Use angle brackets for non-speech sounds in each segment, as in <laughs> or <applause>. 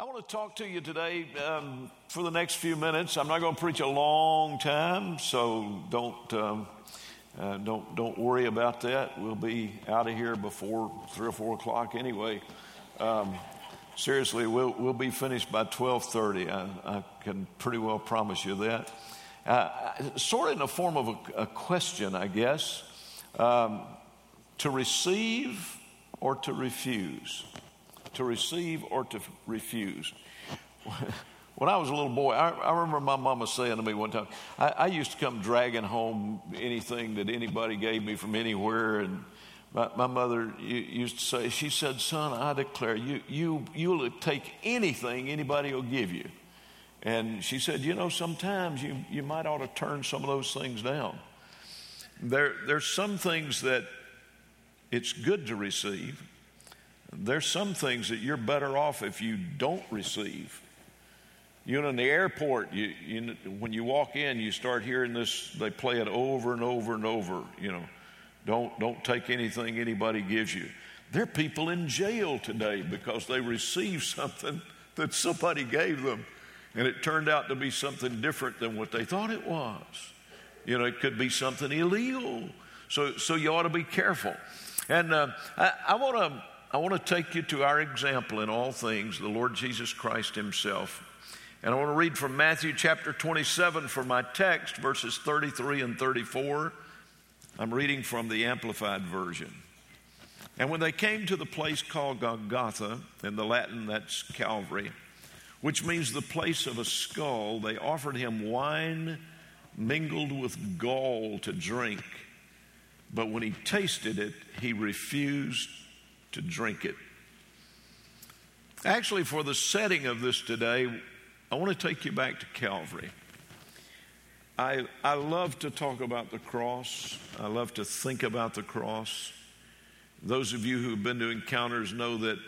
I want to talk to you today um, for the next few minutes. I'm not going to preach a long time, so don't um, uh, don't don't worry about that. We'll be out of here before three or four o'clock anyway. Um, seriously, we'll we'll be finished by twelve thirty. I, I, can pretty well promise you that. Uh, sort of in the form of a, a question, I guess. Um, to receive or to refuse to receive or to refuse. When I was a little boy, I, I remember my mama saying to me one time, I, I, used to come dragging home anything that anybody gave me from anywhere. And my, my mother used to say, she said, son, I declare, you, you, you'll take anything anybody will give you. And she said, you know, sometimes you, you might ought to turn some of those things down. There, there's some things that it's good to receive, there's some things that you're better off if you don't receive. You know, in the airport, you, you, when you walk in, you start hearing this, they play it over and over and over. You know, don't, don't take anything anybody gives you. There are people in jail today because they received something <laughs> that somebody gave them, and it turned out to be something different than what they thought it was. You know, it could be something illegal. So, so you ought to be careful. And uh, I, I want to I want to take you to our example in all things, the Lord Jesus Christ Himself. And I want to read from Matthew chapter 27 for my text, verses 33 and 34. I'm reading from the Amplified Version. And when they came to the place called Golgotha, in the Latin that's Calvary, which means the place of a skull, they offered him wine mingled with gall to drink. But when he tasted it, he refused to drink it. Actually, for the setting of this today, I want to take you back to Calvary. I, I love to talk about the cross. I love to think about the cross. Those of you who've been to encounters know that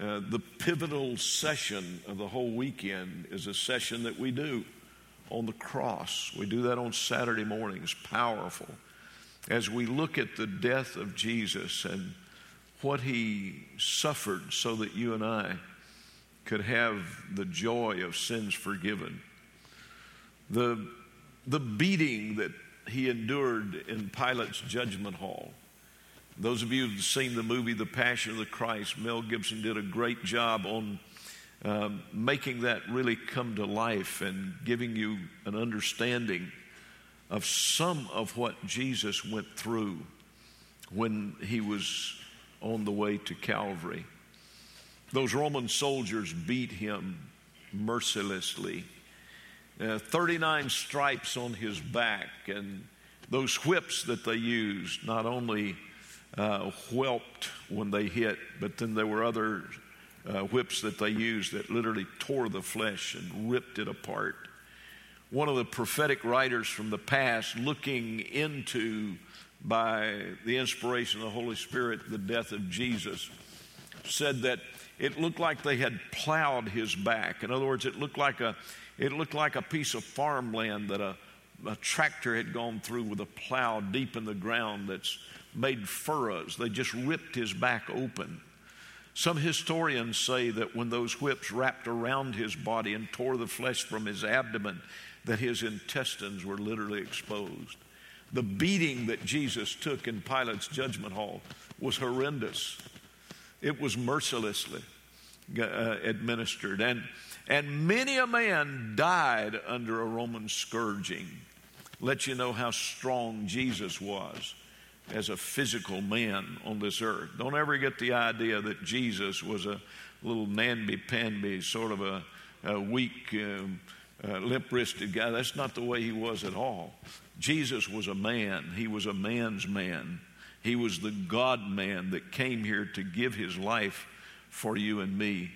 uh, the pivotal session of the whole weekend is a session that we do on the cross. We do that on Saturday mornings, powerful, as we look at the death of Jesus and what he suffered so that you and I could have the joy of sins forgiven. The, the beating that he endured in Pilate's judgment hall. Those of you who've seen the movie The Passion of the Christ, Mel Gibson did a great job on um, making that really come to life and giving you an understanding of some of what Jesus went through when he was on the way to Calvary. Those Roman soldiers beat him mercilessly. Uh, 39 stripes on his back, and those whips that they used not only uh, whelped when they hit, but then there were other uh, whips that they used that literally tore the flesh and ripped it apart. One of the prophetic writers from the past, looking into by the inspiration of the Holy Spirit, the death of Jesus, said that it looked like they had plowed his back. In other words, it looked like a, it looked like a piece of farmland that a, a tractor had gone through with a plow deep in the ground that's made furrows. They just ripped his back open. Some historians say that when those whips wrapped around his body and tore the flesh from his abdomen, that his intestines were literally exposed. The beating that Jesus took in Pilate's judgment hall was horrendous. It was mercilessly uh, administered. And, and many a man died under a Roman scourging. Let you know how strong Jesus was as a physical man on this earth. Don't ever get the idea that Jesus was a little namby-pamby, sort of a, a weak, um, uh, limp-wristed guy. That's not the way he was at all. Jesus was a man, he was a man's man. He was the God man that came here to give his life for you and me.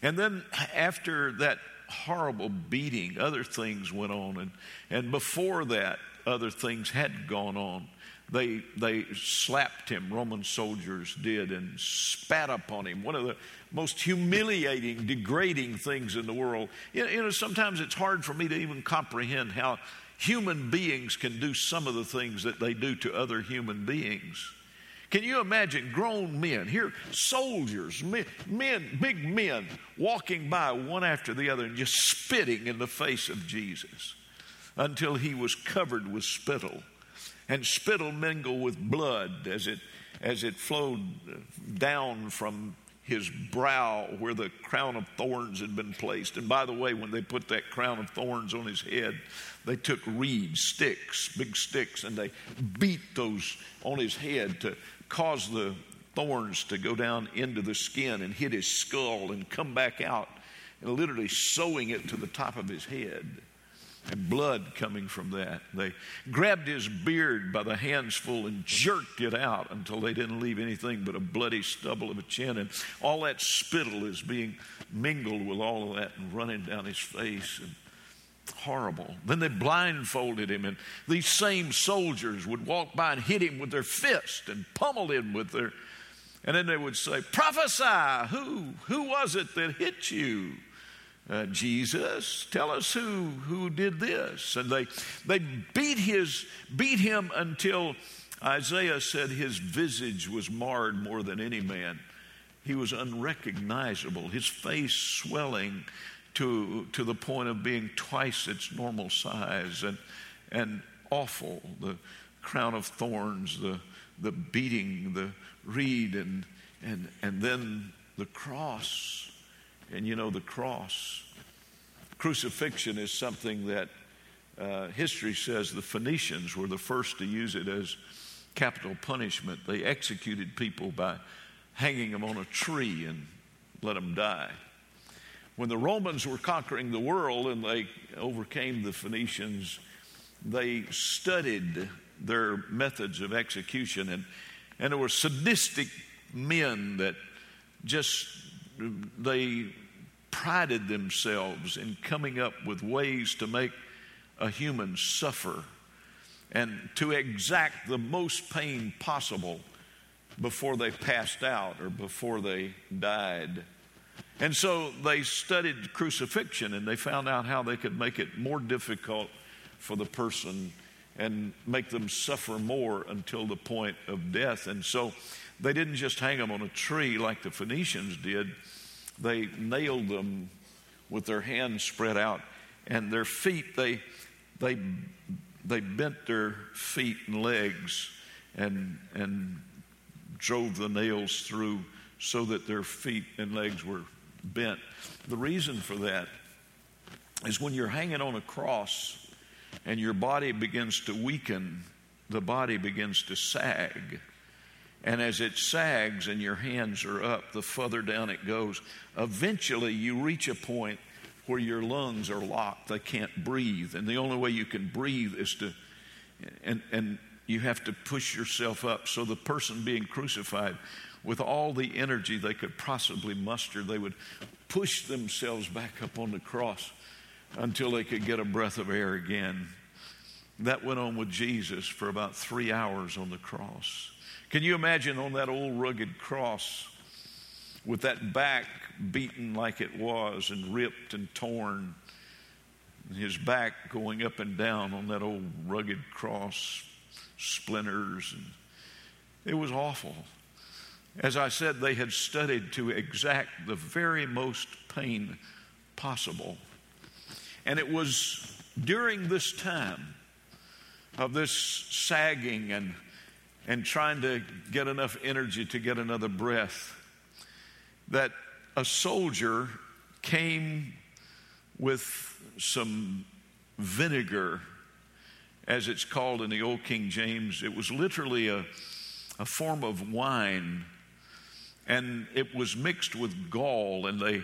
And then after that horrible beating, other things went on. And, and before that, other things had gone on. They, they slapped him, Roman soldiers did, and spat upon him. One of the most humiliating, degrading things in the world. You know, sometimes it's hard for me to even comprehend how human beings can do some of the things that they do to other human beings. Can you imagine grown men, here soldiers, men, men, big men, walking by one after the other and just spitting in the face of Jesus until he was covered with spittle? And spittle mingled with blood as it, as it flowed down from his brow where the crown of thorns had been placed. And by the way, when they put that crown of thorns on his head, they took reeds, sticks, big sticks, and they beat those on his head to cause the thorns to go down into the skin and hit his skull and come back out, and literally sewing it to the top of his head. And blood coming from that. They grabbed his beard by the handsful and jerked it out until they didn't leave anything but a bloody stubble of a chin. And all that spittle is being mingled with all of that and running down his face. And horrible. Then they blindfolded him, and these same soldiers would walk by and hit him with their fist and pummel him with their. And then they would say, Prophesy, who, who was it that hit you? Uh, Jesus, tell us who, who did this. And they, they beat, his, beat him until Isaiah said his visage was marred more than any man. He was unrecognizable, his face swelling to, to the point of being twice its normal size and, and awful. The crown of thorns, the, the beating, the reed, and, and, and then the cross. And you know, the cross. Crucifixion is something that uh, history says the Phoenicians were the first to use it as capital punishment. They executed people by hanging them on a tree and let them die when the Romans were conquering the world and they overcame the Phoenicians, they studied their methods of execution. And, and there were sadistic men that just, they prided themselves in coming up with ways to make a human suffer and to exact the most pain possible before they passed out or before they died. And so they studied crucifixion and they found out how they could make it more difficult for the person and make them suffer more until the point of death. And so they didn't just hang them on a tree like the Phoenicians did, they nailed them with their hands spread out and their feet, they, they, they bent their feet and legs and, and drove the nails through so that their feet and legs were bent. The reason for that is when you're hanging on a cross and your body begins to weaken, the body begins to sag. And as it sags and your hands are up, the further down it goes. Eventually, you reach a point where your lungs are locked. They can't breathe. And the only way you can breathe is to, and, and you have to push yourself up. So the person being crucified with all the energy they could possibly muster, they would push themselves back up on the cross until they could get a breath of air again. That went on with Jesus for about three hours on the cross. Can you imagine on that old rugged cross with that back beaten like it was and ripped and torn, and his back going up and down on that old rugged cross, splinters, and it was awful. As I said, they had studied to exact the very most pain possible. And it was during this time of this sagging and, and trying to get enough energy to get another breath that a soldier came with some vinegar, as it's called in the Old King James. It was literally a, a form of wine and it was mixed with gall, and they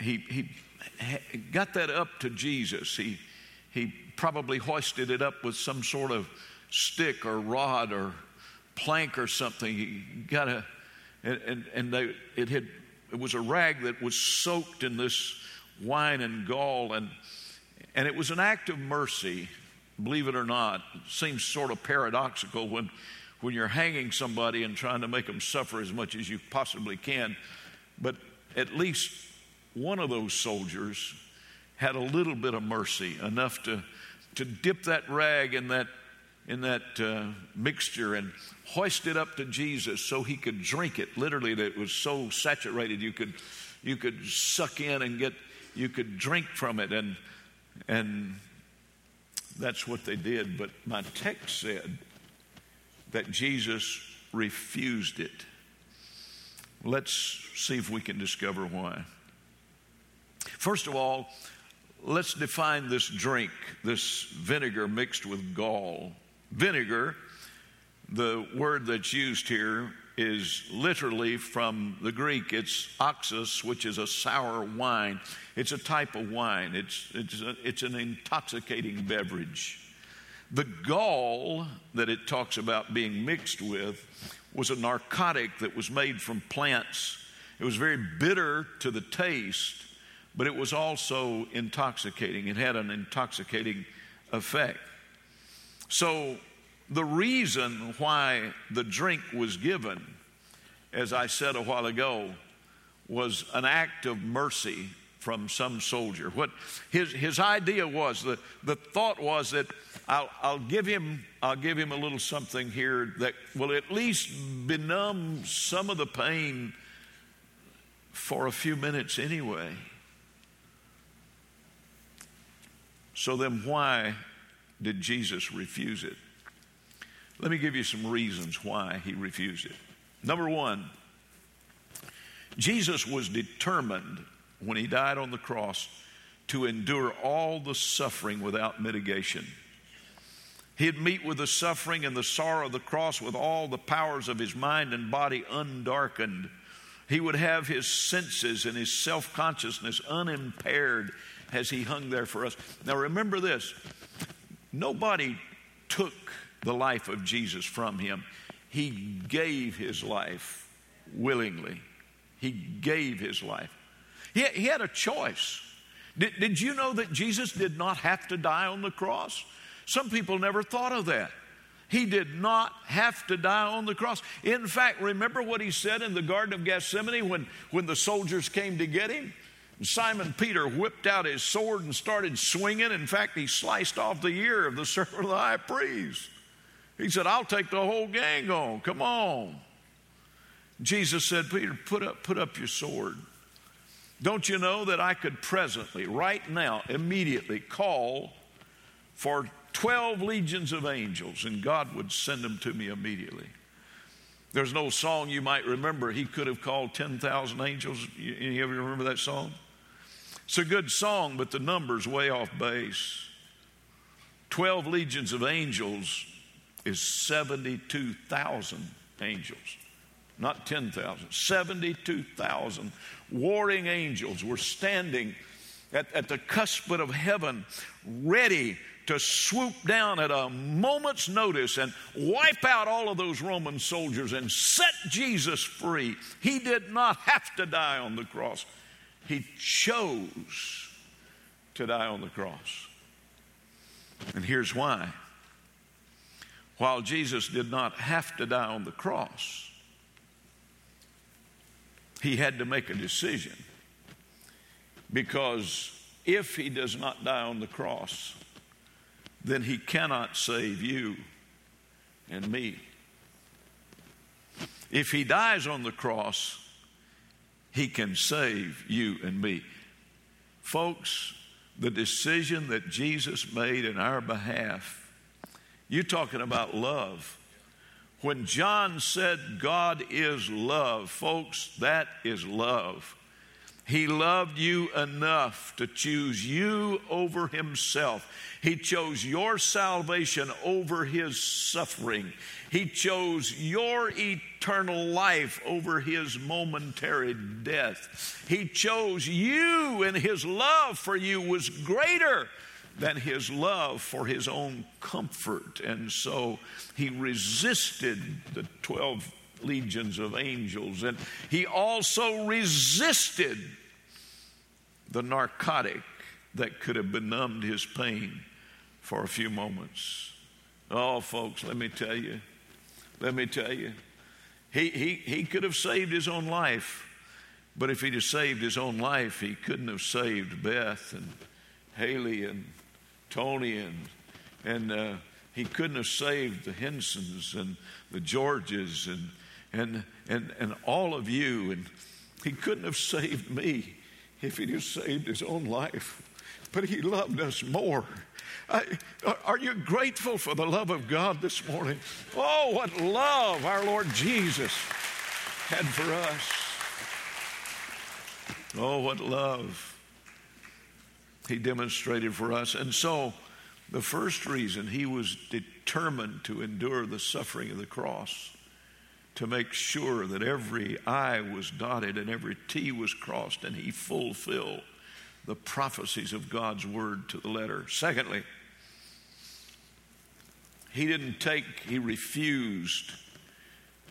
he he got that up to Jesus. He he probably hoisted it up with some sort of stick or rod or plank or something. He got a and and, and they it had it was a rag that was soaked in this wine and gall and and it was an act of mercy believe it or not it seems sort of paradoxical when when you're hanging somebody and trying to make them suffer as much as you possibly can. But at least one of those soldiers had a little bit of mercy, enough to, to dip that rag in that in that uh, mixture and hoist it up to Jesus so he could drink it. Literally, that it was so saturated you could you could suck in and get you could drink from it and and that's what they did. But my text said that Jesus refused it. Let's see if we can discover why. First of all, let's define this drink, this vinegar mixed with gall. Vinegar, the word that's used here, is literally from the Greek. It's oxos, which is a sour wine. It's a type of wine, it's, it's, a, it's an intoxicating beverage. The gall that it talks about being mixed with was a narcotic that was made from plants. It was very bitter to the taste, but it was also intoxicating. It had an intoxicating effect. So, the reason why the drink was given, as I said a while ago, was an act of mercy from some soldier. What his, his idea was, the, the thought was that I'll, I'll, give him, I'll give him a little something here that will at least benumb some of the pain for a few minutes anyway. So then, why did Jesus refuse it? Let me give you some reasons why he refused it. Number one, Jesus was determined when he died on the cross to endure all the suffering without mitigation. He'd meet with the suffering and the sorrow of the cross with all the powers of his mind and body undarkened. He would have his senses and his self consciousness unimpaired as he hung there for us. Now, remember this nobody took the life of Jesus from him, he gave his life willingly. He gave his life. He, he had a choice. Did, did you know that Jesus did not have to die on the cross? Some people never thought of that. He did not have to die on the cross. In fact, remember what he said in the Garden of Gethsemane when, when the soldiers came to get him? Simon Peter whipped out his sword and started swinging. In fact, he sliced off the ear of the servant of the high priest. He said, I'll take the whole gang on. Come on. Jesus said, Peter, put up, put up your sword. Don't you know that I could presently, right now, immediately call for 12 legions of angels and God would send them to me immediately? There's no song you might remember. He could have called 10,000 angels. Any of you remember that song? It's a good song, but the number's way off base. 12 legions of angels is 72,000 angels not 10,000, 72,000 warring angels were standing at, at the cusp of heaven, ready to swoop down at a moment's notice and wipe out all of those Roman soldiers and set Jesus free. He did not have to die on the cross, He chose to die on the cross. And here's why. While Jesus did not have to die on the cross, he had to make a decision because if he does not die on the cross, then he cannot save you and me. If he dies on the cross, he can save you and me. Folks, the decision that Jesus made in our behalf, you're talking about love. When John said God is love, folks, that is love. He loved you enough to choose you over himself. He chose your salvation over his suffering. He chose your eternal life over his momentary death. He chose you, and his love for you was greater than his love for his own comfort. And so he resisted the 12 legions of angels, and he also resisted the narcotic that could have benumbed his pain for a few moments. Oh, folks, let me tell you, let me tell you, he, he, he could have saved his own life, but if he'd have saved his own life, he couldn't have saved Beth and Haley and Tony and, and uh, He couldn't have saved the Hensons and the Georges and, and, and, and all of you. And he couldn't have <laughs> saved me if he'd have saved his own life. But he loved us more. I, are you grateful for the love of God this morning? Oh, what love our Lord Jesus had for us. Oh, what love he demonstrated for us. And so, the first reason he was determined to endure the suffering of the cross, to make sure that every I was dotted and every T was crossed, and he fulfilled the prophecies of God's word to the letter. Secondly, he didn't take, he refused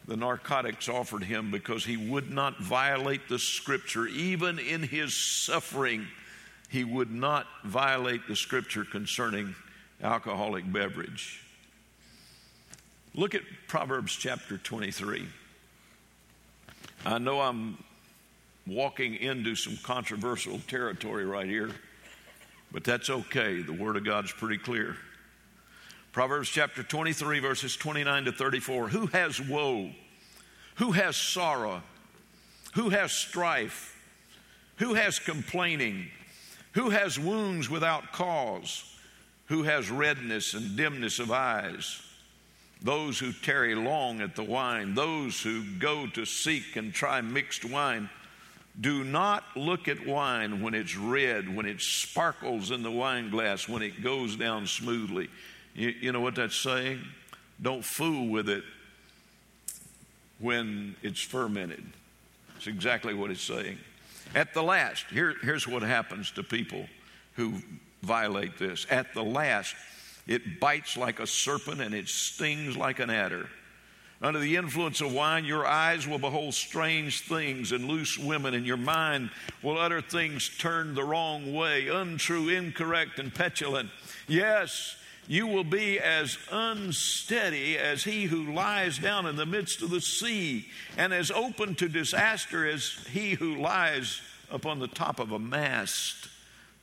the narcotics offered him because he would not violate the scripture. Even in his suffering, he would not violate the scripture concerning alcoholic beverage. Look at Proverbs chapter 23. I know I'm walking into some controversial territory right here, but that's okay. The Word of God's pretty clear. Proverbs chapter 23, verses 29 to 34. Who has woe? Who has sorrow? Who has strife? Who has complaining? Who has wounds without cause? Who has redness and dimness of eyes? Those who tarry long at the wine, those who go to seek and try mixed wine. Do not look at wine when it's red, when it sparkles in the wine glass, when it goes down smoothly. You, you know what that's saying? Don't fool with it when it's fermented. It's exactly what it's saying. At the last, here, here's what happens to people who violate this. At the last, it bites like a serpent and it stings like an adder. Under the influence of wine, your eyes will behold strange things and loose women, and your mind will utter things turned the wrong way, untrue, incorrect, and petulant. Yes, you will be as unsteady as he who lies down in the midst of the sea, and as open to disaster as he who lies upon the top of a mast.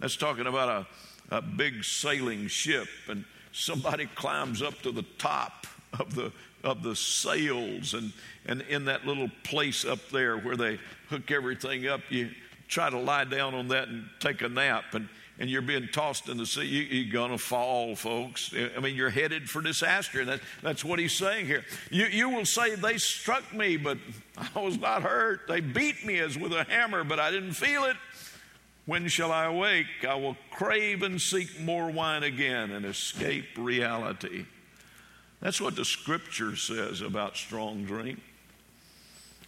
That's talking about a, a big sailing ship, and somebody climbs up to the top of the of the sails and, and in that little place up there where they hook everything up, you try to lie down on that and take a nap. And and you're being tossed in the sea, you, are going to fall, folks. I mean, you're headed for disaster. That, that's what he's saying here. You, you will say, They struck me, but <laughs> I was not hurt. They beat me as with a hammer, but I didn't feel it. When shall I awake? I will crave and seek more wine again and escape reality. That's what the scripture says about strong drink.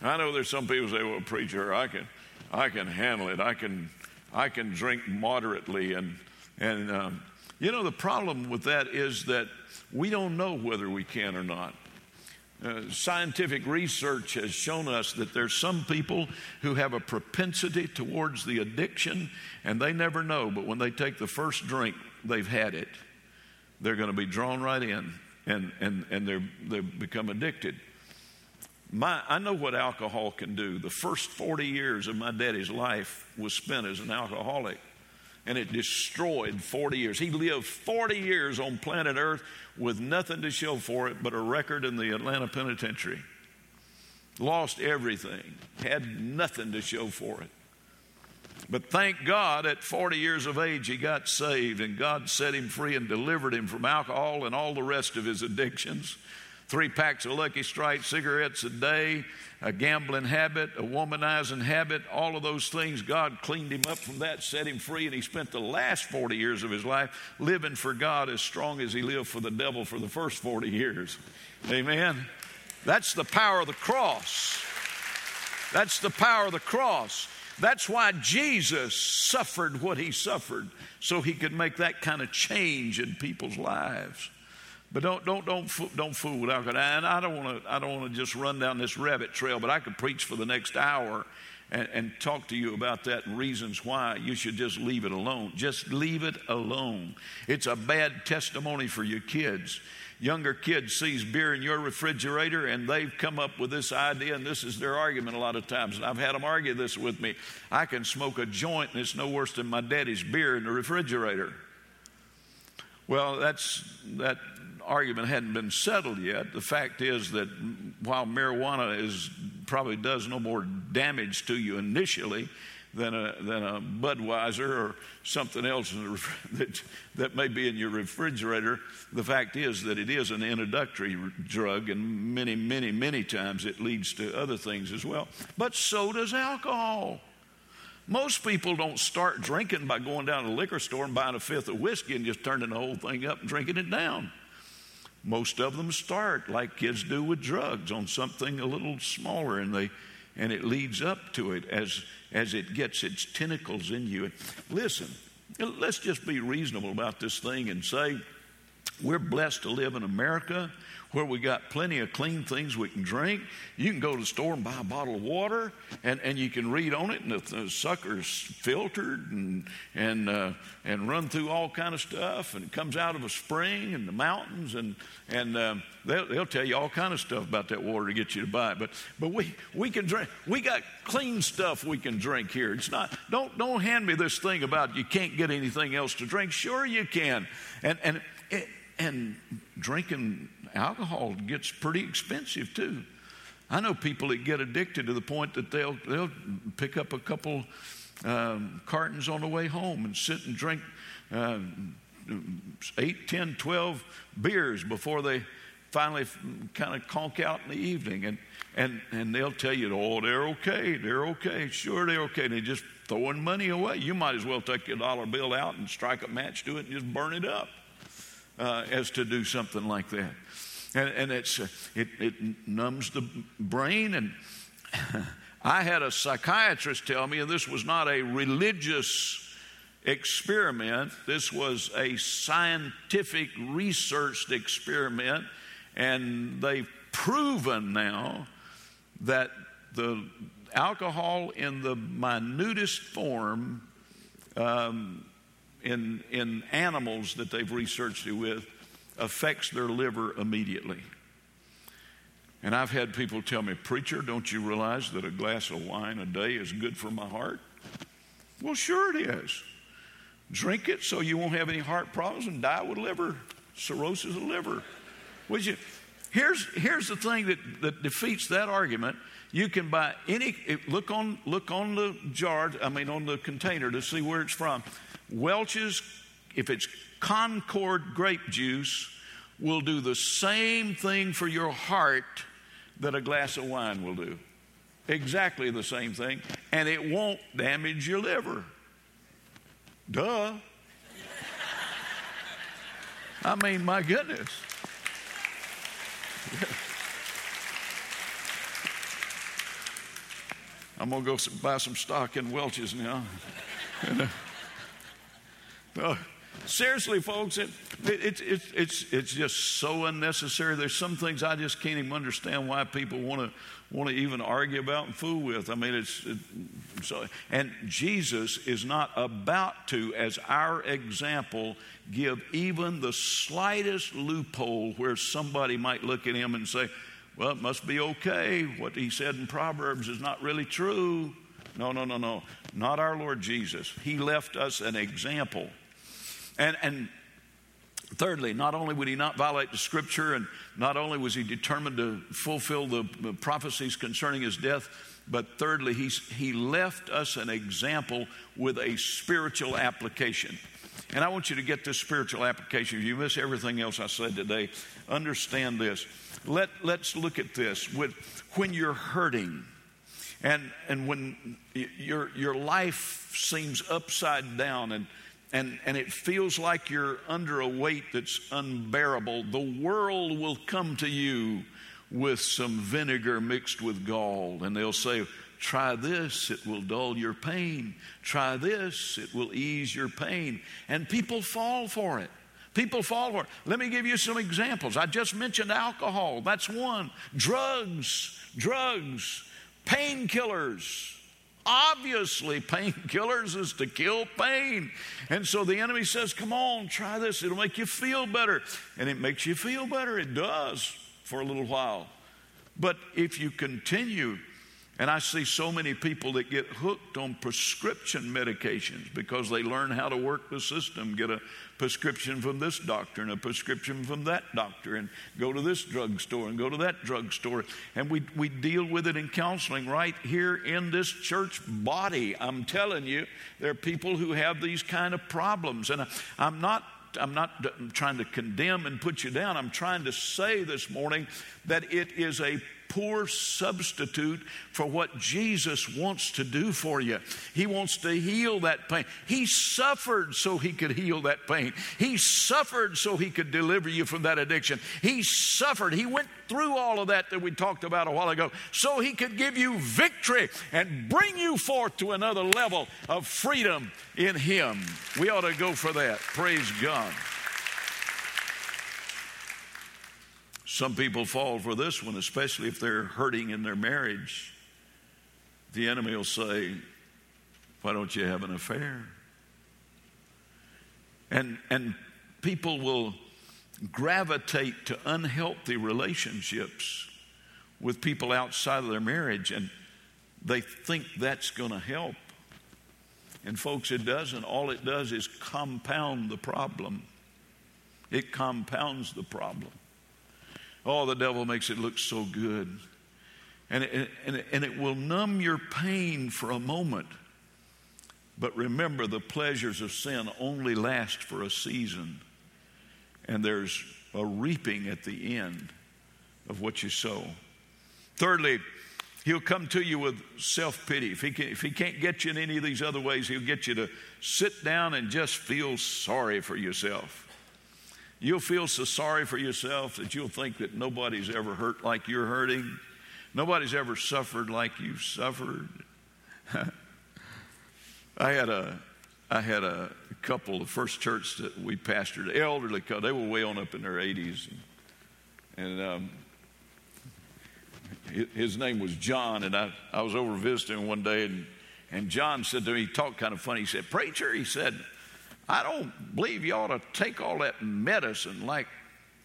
I know there's some people say, well, preacher, I can, I can handle it. I can I can drink moderately. And, and um, you know, the problem with that is that we don't know whether we can or not. Uh, scientific research has shown us that there's some people who have a propensity towards the addiction and they never know, but when they take the first drink, they've had it. They're going to be drawn right in and, and, and they're, they become addicted. My, I know what alcohol can do. The first 40 years of my daddy's life was spent as an alcoholic, and it destroyed 40 years. He lived 40 years on planet Earth with nothing to show for it but a record in the Atlanta penitentiary. Lost everything, had nothing to show for it. But thank God, at 40 years of age, he got saved, and God set him free and delivered him from alcohol and all the rest of his addictions three packs of Lucky Strike cigarettes a day, a gambling habit, a womanizing habit, all of those things. God cleaned him up from that, set him free, and he spent the last 40 years of his life living for God as strong as he lived for the devil for the first 40 years. Amen. That's the power of the cross. That's the power of the cross. That's why Jesus suffered what he suffered, so he could make that kind of change in people's lives. But don't don't don't don't fool with alcohol. And I don't want to I don't want to just run down this rabbit trail. But I could preach for the next hour and, and talk to you about that and reasons why you should just leave it alone. Just leave it alone. It's a bad testimony for your kids. Younger kids sees beer in your refrigerator and they've come up with this idea and this is their argument a lot of times. And I've had them argue this with me. I can smoke a joint and it's no worse than my daddy's beer in the refrigerator. Well, that's that argument hadn't been settled yet. The fact is that while marijuana is probably does no more damage to you initially than a, than a Budweiser or something else <laughs> that, that may be in your refrigerator. The fact is that it is an introductory drug, and many, many, many times it leads to other things as well. But so does alcohol. Most people don't start drinking by going down to the liquor store and buying a fifth of whiskey and just turning the whole thing up and drinking it down. Most of them start like kids do with drugs on something a little smaller and they and it leads up to it as as it gets its tentacles in you. Listen, let's just be reasonable about this thing and say we're blessed to live in America where we got plenty of clean things we can drink. You can go to the store and buy a bottle of water, and, and you can read on it, and the, the sucker's filtered and and uh, and run through all kind of stuff, and it comes out of a spring and the mountains, and and um, they'll, they'll tell you all kind of stuff about that water to get you to buy it. But but we we can drink. We got clean stuff we can drink here. It's not. Don't don't hand me this thing about you can't get anything else to drink. Sure you can, and and. and drinking alcohol gets pretty expensive too. I know people that get addicted to the point that they'll, they'll pick up a couple um, cartons on the way home and sit and drink uh, 8, 10, 12 beers before they finally kind of conk out in the evening. And, and, and they'll tell you, oh, they're okay, they're okay, sure, they're okay. And they're just throwing money away. You might as well take your dollar bill out and strike a match to it and just burn it up uh, as to do something like that. And, and it's, uh, it, it numbs the brain. And <laughs> I had a psychiatrist tell me, and this was not a religious experiment, this was a scientific researched experiment, and they've proven now that the alcohol in the minutest form um, in, in animals that they've researched it with affects their liver immediately. And I've had people tell me, Preacher, don't you realize that a glass of wine a day is good for my heart? Well, sure it is. Drink it so you won't have any heart problems and die with liver cirrhosis of liver. Would you? Here's, here's the thing that, that defeats that argument. You can buy any, look on, look on the jar, I mean, on the container to see where it's from. Welch's, if it's Concord grape juice will do the same thing for your heart that a glass of wine will do. Exactly the same thing, and it won't damage your liver. Duh. I mean, my goodness. I'm going to go buy some stock in Welch's now. <laughs> uh, Seriously, folks, it, it, it, it's, it's just so unnecessary. There's some things I just can't even understand why people want to want to even argue about and fool with. I mean, it's it, so. And Jesus is not about to, as our example, give even the slightest loophole where somebody might look at him and say, "Well, it must be okay. What he said in Proverbs is not really true." No, no, no, no. Not our Lord Jesus. He left us an example. And, and thirdly, not only would he not violate the scripture, and not only was he determined to fulfill the, prophecies concerning his death, but thirdly, he's, he left us an example with a spiritual application. And I want you to get this spiritual application. If you miss everything else I said today, understand this. Let, let's look at this. With, when you're hurting and, and when your, your life seems upside down and, and, and it feels like you're under a weight that's unbearable, the world will come to you with some vinegar mixed with gall, and they'll say, Try this, it will dull your pain. Try this, it will ease your pain. And people fall for it. People fall for it. Let me give you some examples. I just mentioned alcohol, that's one. Drugs, drugs, painkillers obviously painkillers is to kill pain. And so the enemy says, Come on, try this. It'll make you feel better. And it makes you feel better. It does for a little while. But if you continue And I see so many people that get hooked on prescription medications because they learn how to work the system, get a prescription from this doctor and a prescription from that doctor, and go to this drugstore and go to that drugstore. And we, we deal with it in counseling right here in this church body. I'm telling you, there are people who have these kind of problems. And I, I'm not I'm not trying to condemn and put you down. I'm trying to say this morning that it is a poor substitute for what Jesus wants to do for you. He wants to heal that pain. He suffered so he could heal that pain. He suffered so he could deliver you from that addiction. He suffered. He went through all of that that we talked about a while ago so he could give you victory and bring you forth to another level of freedom in him. We ought to go for that. Praise God. Some people fall for this one, especially if they're hurting in their marriage. The enemy will say, Why don't you have an affair? And, and people will gravitate to unhealthy relationships with people outside of their marriage, and they think that's going to help. And, folks, it doesn't. All it does is compound the problem. It compounds the problem. Oh, the devil makes it look so good. And it, and, it, and it will numb your pain for a moment. But remember, the pleasures of sin only last for a season. And there's a reaping at the end of what you sow. Thirdly, he'll come to you with self pity. If, he if he can't get you in any of these other ways, he'll get you to sit down and just feel sorry for yourself. You'll feel so sorry for yourself that you'll think that nobody's ever hurt like you're hurting. Nobody's ever suffered like you've suffered. <laughs> I had a I had a couple, the first church that we pastored, elderly couple. They were way on up in their 80s, and, and um, his name was John. And I, I was over visiting one day, and and John said to me, he talked kind of funny. He said, "Preacher," he said. I don't believe you ought to take all that medicine like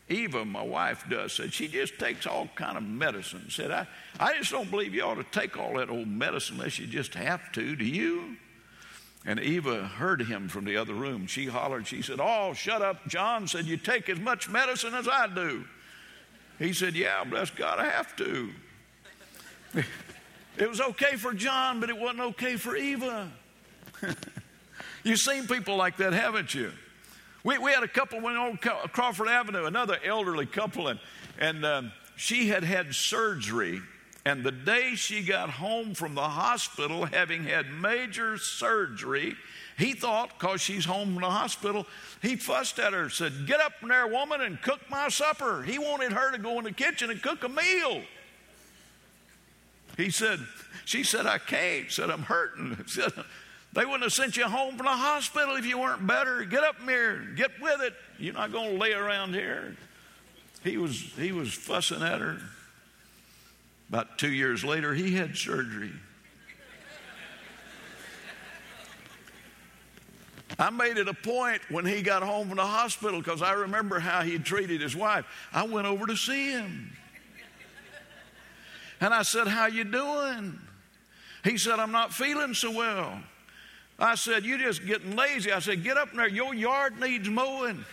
Eva, my wife, does. Said she just takes all kind of medicine. Said I, I just don't believe you ought to take all that old medicine unless you just have to. Do you? And Eva heard him from the other room. She hollered. She said, "Oh, shut up, John." Said you take as much medicine as I do. He said, "Yeah, bless God, I have to." <laughs> it was okay for John, but it wasn't okay for Eva. <laughs> You've seen people like that, haven't you? We, we had a couple went on Crawford Avenue, another elderly couple, and, and um, she had had surgery. And the day she got home from the hospital, having had major surgery, he thought, because she's home from the hospital, he fussed at her, said, Get up there, woman, and cook my supper. He wanted her to go in the kitchen and cook a meal. He said, She said, I can't. Said, I'm hurting. <laughs> Said, they wouldn't have sent you home from the hospital if you weren't better. Get up here, get with it. You're not going to lay around here. He was, he was fussing at her. About two years later, he had surgery. I made it a point when he got home from the hospital because I remember how he treated his wife. I went over to see him. And I said, How you doing? He said, I'm not feeling so well. I said, You're just getting lazy. I said, Get up in there. Your yard needs mowing.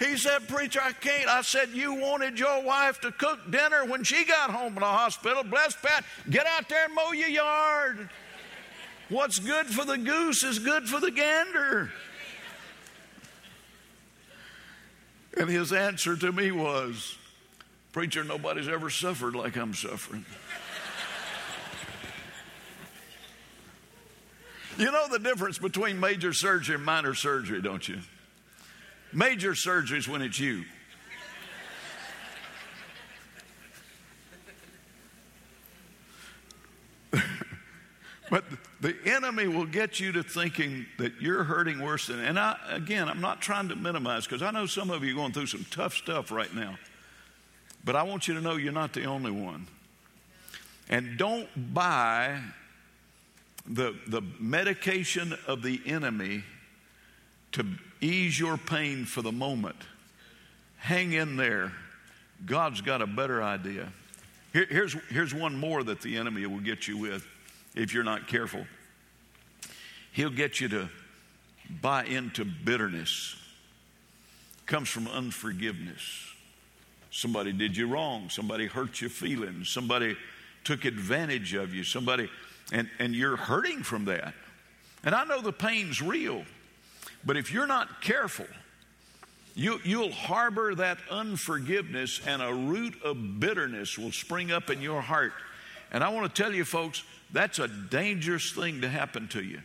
He said, Preacher, I can't. I said, You wanted your wife to cook dinner when she got home from the hospital. Bless Pat. Get out there and mow your yard. What's good for the goose is good for the gander. And his answer to me was, Preacher, nobody's ever suffered like I'm suffering. You know the difference between major surgery and minor surgery, don't you? Major surgery is when it's you. <laughs> but the enemy will get you to thinking that you're hurting worse than. And I, again, I'm not trying to minimize because I know some of you are going through some tough stuff right now. But I want you to know you're not the only one. And don't buy the, the medication of the enemy to ease your pain for the moment. Hang in there. God's got a better idea. Here, here's, here's one more that the enemy will get you with if you're not careful. He'll get you to buy into bitterness. comes from unforgiveness. Somebody did you wrong. Somebody hurt your feelings. Somebody took advantage of you. Somebody, and, and you're hurting from that. And I know the pain's real, but if you're not careful, you, you'll harbor that unforgiveness and a root of bitterness will spring up in your heart. And I want to tell you, folks, that's a dangerous thing to happen to you.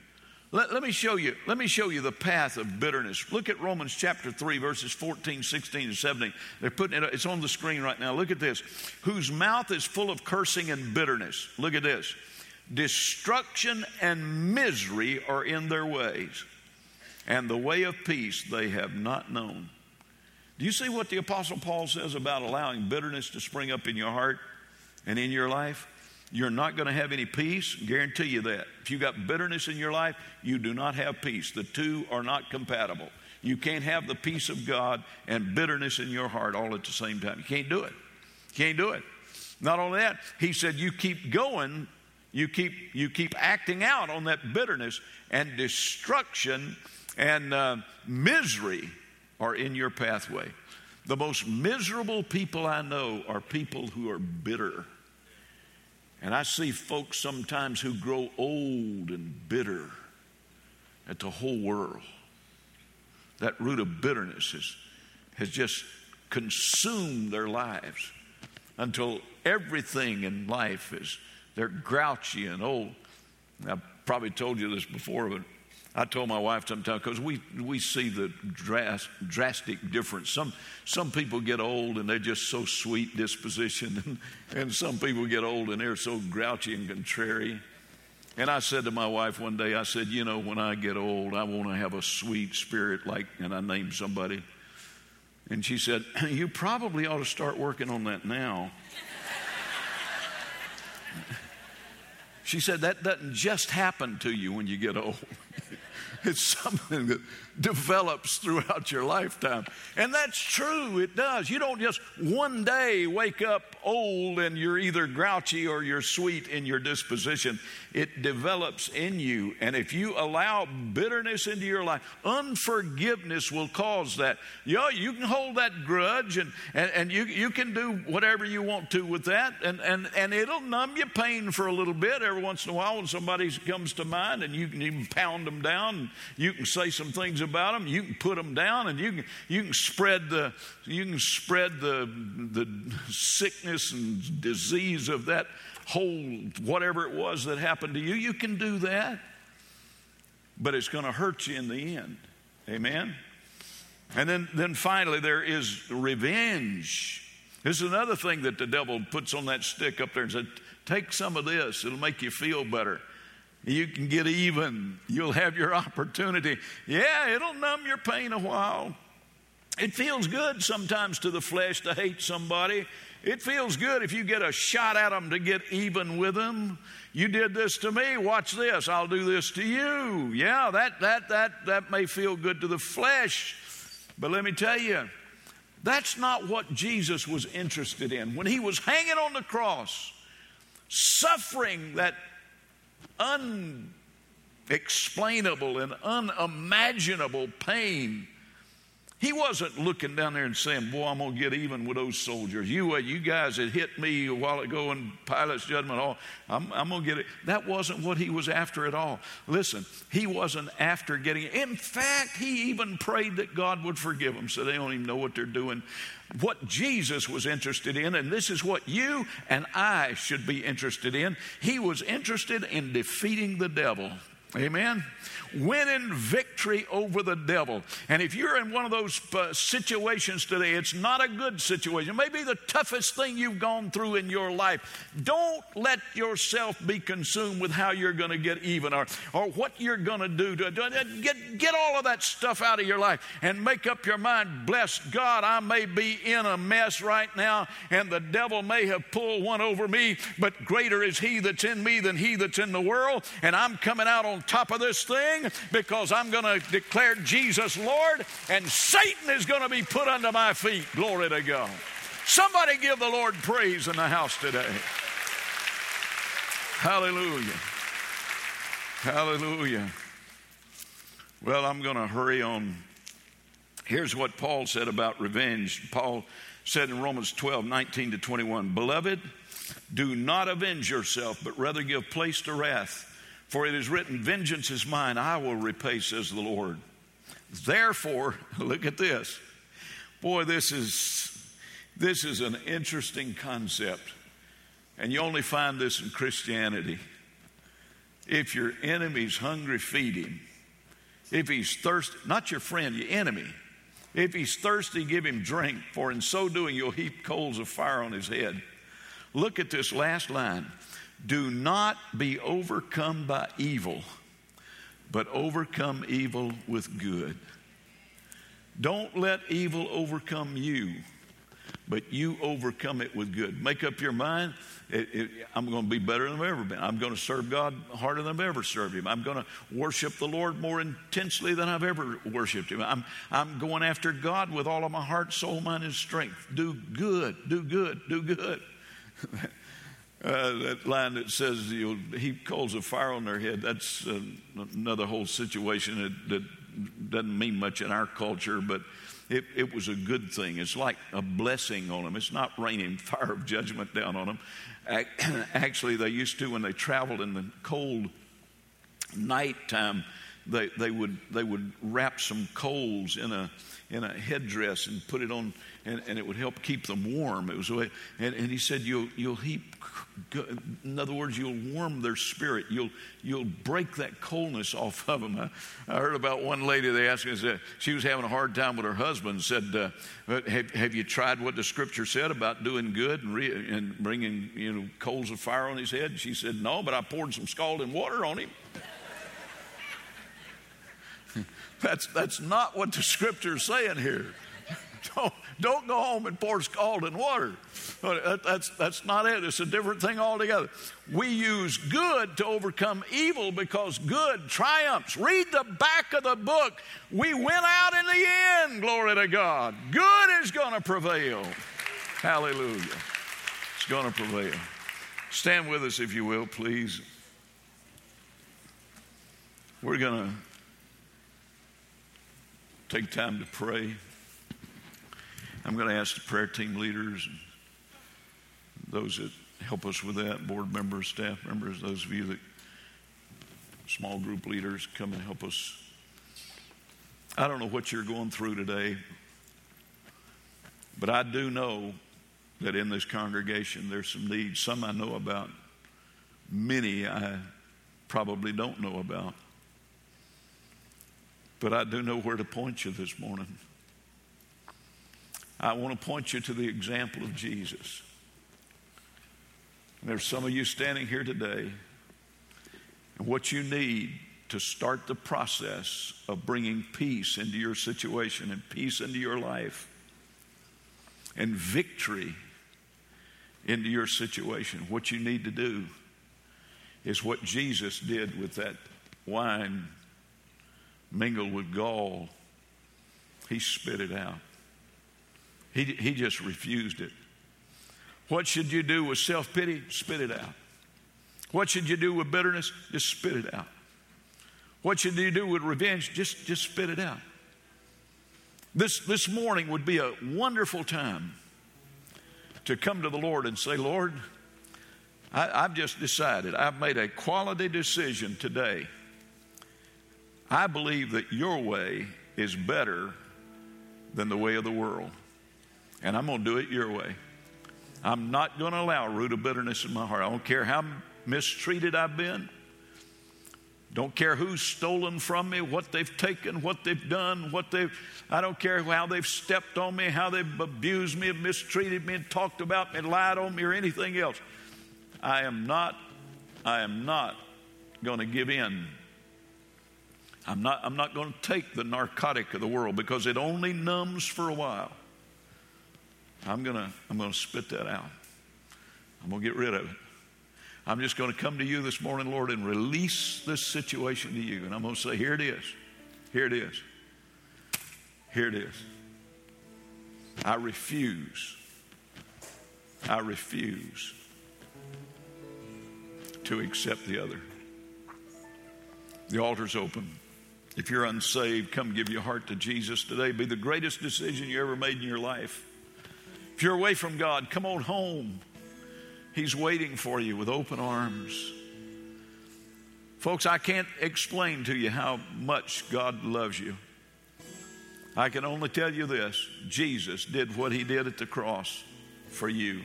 Let, let, me show you, let me show you the path of bitterness. Look at Romans chapter 3, verses 14, 16, and 17. They're putting it, it's on the screen right now. Look at this. Whose mouth is full of cursing and bitterness. Look at this. Destruction and misery are in their ways, and the way of peace they have not known. Do you see what the Apostle Paul says about allowing bitterness to spring up in your heart and in your life? You're not going to have any peace. Guarantee you that. If you've got bitterness in your life, you do not have peace. The two are not compatible. You can't have the peace of God and bitterness in your heart all at the same time. You can't do it. You can't do it. Not only that, he said you keep going, you keep you keep acting out on that bitterness and destruction and uh, misery are in your pathway. The most miserable people I know are people who are bitter. And I see folks sometimes who grow old and bitter at the whole world. That root of bitterness has, has just consumed their lives until everything in life is, they're grouchy and old. I've probably told you this before, but I told my wife sometimes because we, we see the dras- drastic difference. Some, some people get old and they're just so sweet disposition, and, and some people get old and they're so grouchy and contrary. And I said to my wife one day, I said, You know, when I get old, I want to have a sweet spirit, like, and I named somebody. And she said, You probably ought to start working on that now. She said, That doesn't just happen to you when you get old. <laughs> It's something that develops throughout your lifetime. And that's true, it does. You don't just one day wake up old and you're either grouchy or you're sweet in your disposition. It develops in you. And if you allow bitterness into your life, unforgiveness will cause that. You, know, you can hold that grudge and, and, and you, you can do whatever you want to with that, and, and, and it'll numb your pain for a little bit every once in a while when somebody comes to mind and you can even pound them down. You can say some things about them. You can put them down, and you can you can spread the you can spread the the sickness and disease of that whole whatever it was that happened to you. You can do that, but it's going to hurt you in the end. Amen. And then then finally there is revenge. This is another thing that the devil puts on that stick up there and said, "Take some of this; it'll make you feel better." You can get even. You'll have your opportunity. Yeah, it'll numb your pain a while. It feels good sometimes to the flesh to hate somebody. It feels good if you get a shot at them to get even with them. You did this to me, watch this. I'll do this to you. Yeah, that that that that may feel good to the flesh. But let me tell you, that's not what Jesus was interested in. When he was hanging on the cross, suffering that unexplainable and unimaginable pain. He wasn't looking down there and saying, Boy, I'm going to get even with those soldiers. You, uh, you guys that hit me a while ago in Pilate's judgment hall, I'm, I'm going to get it. That wasn't what he was after at all. Listen, he wasn't after getting it. In fact, he even prayed that God would forgive them so they don't even know what they're doing what Jesus was interested in, and this is what you and I should be interested in. He was interested in defeating the devil. Amen winning victory over the devil. And if you're in one of those uh, situations today, it's not a good situation. It may be the toughest thing you've gone through in your life. Don't let yourself be consumed with how you're going to get even or, or what you're going to do. To, get, get all of that stuff out of your life and make up your mind. Bless God, I may be in a mess right now, and the devil may have pulled one over me, but greater is he that's in me than he that's in the world. And I'm coming out on top of this thing <laughs> because I'm going to declare Jesus Lord and Satan is going to be put under my feet. Glory to God. Somebody give the Lord praise in the house today. Hallelujah. Hallelujah. Well, I'm going to hurry on. Here's what Paul said about revenge. Paul said in Romans 12, 19 to 21 Beloved, do not avenge yourself, but rather give place to wrath. For it is written, Vengeance is mine, I will repay, says the Lord. Therefore, <laughs> look at this. Boy, this is this is an interesting concept. And you only find this in Christianity. If your enemy's hungry, feed him. If he's thirsty, not your friend, your enemy. If he's thirsty, give him drink, for in so doing you'll heap coals of fire on his head. Look at this last line. Do not be overcome by evil, but overcome evil with good. Don't let evil overcome you, but you overcome it with good. Make up your mind. It, it, I'm going to be better than I've ever been. I'm going to serve God harder than I've ever served Him. I'm going to worship the Lord more intensely than I've ever worshiped Him. I'm, I'm going after God with all of my heart, soul, mind, and strength. Do good, do good, do good. <laughs> Uh, that line that says you'll heap coals of fire on their head, that's uh, another whole situation that, that, doesn't mean much in our culture, but it, it, was a good thing. It's like a blessing on them. It's not raining <laughs> fire of judgment down on them. <clears throat> Actually, they used to, when they traveled in the cold nighttime, they, they, would, they would wrap some coals in a, in a headdress and put it on, and, and it would help keep them warm. It was, and, and he said, you'll, you'll heap, in other words, you'll warm their spirit. You'll, you'll break that coldness off of them. I, I heard about one lady, they asked me, said, she was having a hard time with her husband, said, uh, have, have you tried what the scripture said about doing good and, re, and bringing you know, coals of fire on his head? She said, no, but I poured some scalding water on him. That's, that's not what the scripture is saying here. <laughs> Don't, don't go home and pour scalding water. That's, that's not it. It's a different thing altogether. We use good to overcome evil because good triumphs. Read the back of the book. We win out in the end, glory to God. Good is going to prevail. Hallelujah. It's going to prevail. Stand with us, if you will, please. We're going to take time to pray. I'm going to ask the prayer team leaders and those that help us with that, board members, staff members, those of you that small group leaders come and help us. I don't know what you're going through today, but I do know that in this congregation there's some needs. Some I know about, many I probably don't know about. But I do know where to point you this morning. I want to point you to the example of Jesus. There's some of you standing here today, and what you need to start the process of bringing peace into your situation and peace into your life and victory into your situation. What you need to do is what Jesus did with that wine mingled with gall, he spit it out. He, he just refused it. What should you do with self pity? Spit it out. What should you do with bitterness? Just spit it out. What should you do with revenge? Just, just spit it out. This, this morning would be a wonderful time to come to the Lord and say, Lord, I, I've just decided, I've made a quality decision today I believe that your way is better than the way of the world. And I'm going to do it your way. I'm not going to allow a root of bitterness in my heart. I don't care how mistreated I've been. Don't care who's stolen from me, what they've taken, what they've done, what they've, I don't care how they've stepped on me, how they've abused me, mistreated me, and talked about me, lied on me, or anything else. I am not, I am not going to give in I'm not, I'm not going to take the narcotic of the world because it only numbs for a while. I'm going to I'm going to spit that out. I'm going to get rid of it. I'm just going to come to you this morning, Lord, and release this situation to you. And I'm going to say, here it is. Here it is. Here it is. I refuse I refuse to accept the other. The altar's open. If you're unsaved, come give your heart to Jesus today. Be the greatest decision you ever made in your life. If you're away from God, come on home. He's waiting for you with open arms. Folks, I can't explain to you how much God loves you. I can only tell you this Jesus did what he did at the cross for you.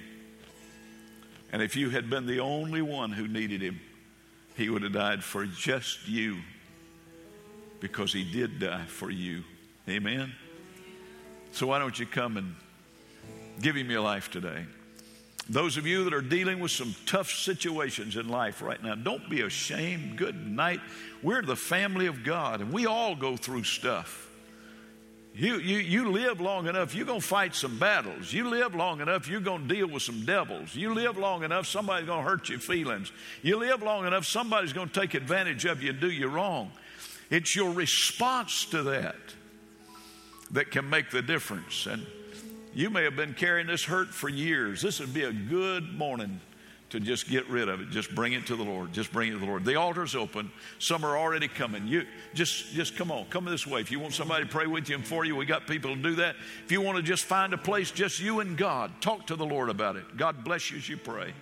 And if you had been the only one who needed him, he would have died for just you because he did die for you. Amen? So why don't you come and give him your life today? Those of you that are dealing with some tough situations in life right now, don't be ashamed. Good night. We're the family of God, and we all go through stuff. You, you, you live long enough, you're going to fight some battles. You live long enough, you're going to deal with some devils. You live long enough, somebody's going to hurt your feelings. You live long enough, somebody's going to take advantage of you and do you wrong. It's your response to that that can make the difference. And you may have been carrying this hurt for years. This would be a good morning to just get rid of it. Just bring it to the Lord. Just bring it to the Lord. The altar's open. Some are already coming. You just just come on. Come this way. If you want somebody to pray with you and for you, we got people to do that. If you want to just find a place just you and God, talk to the Lord about it. God bless you as you pray.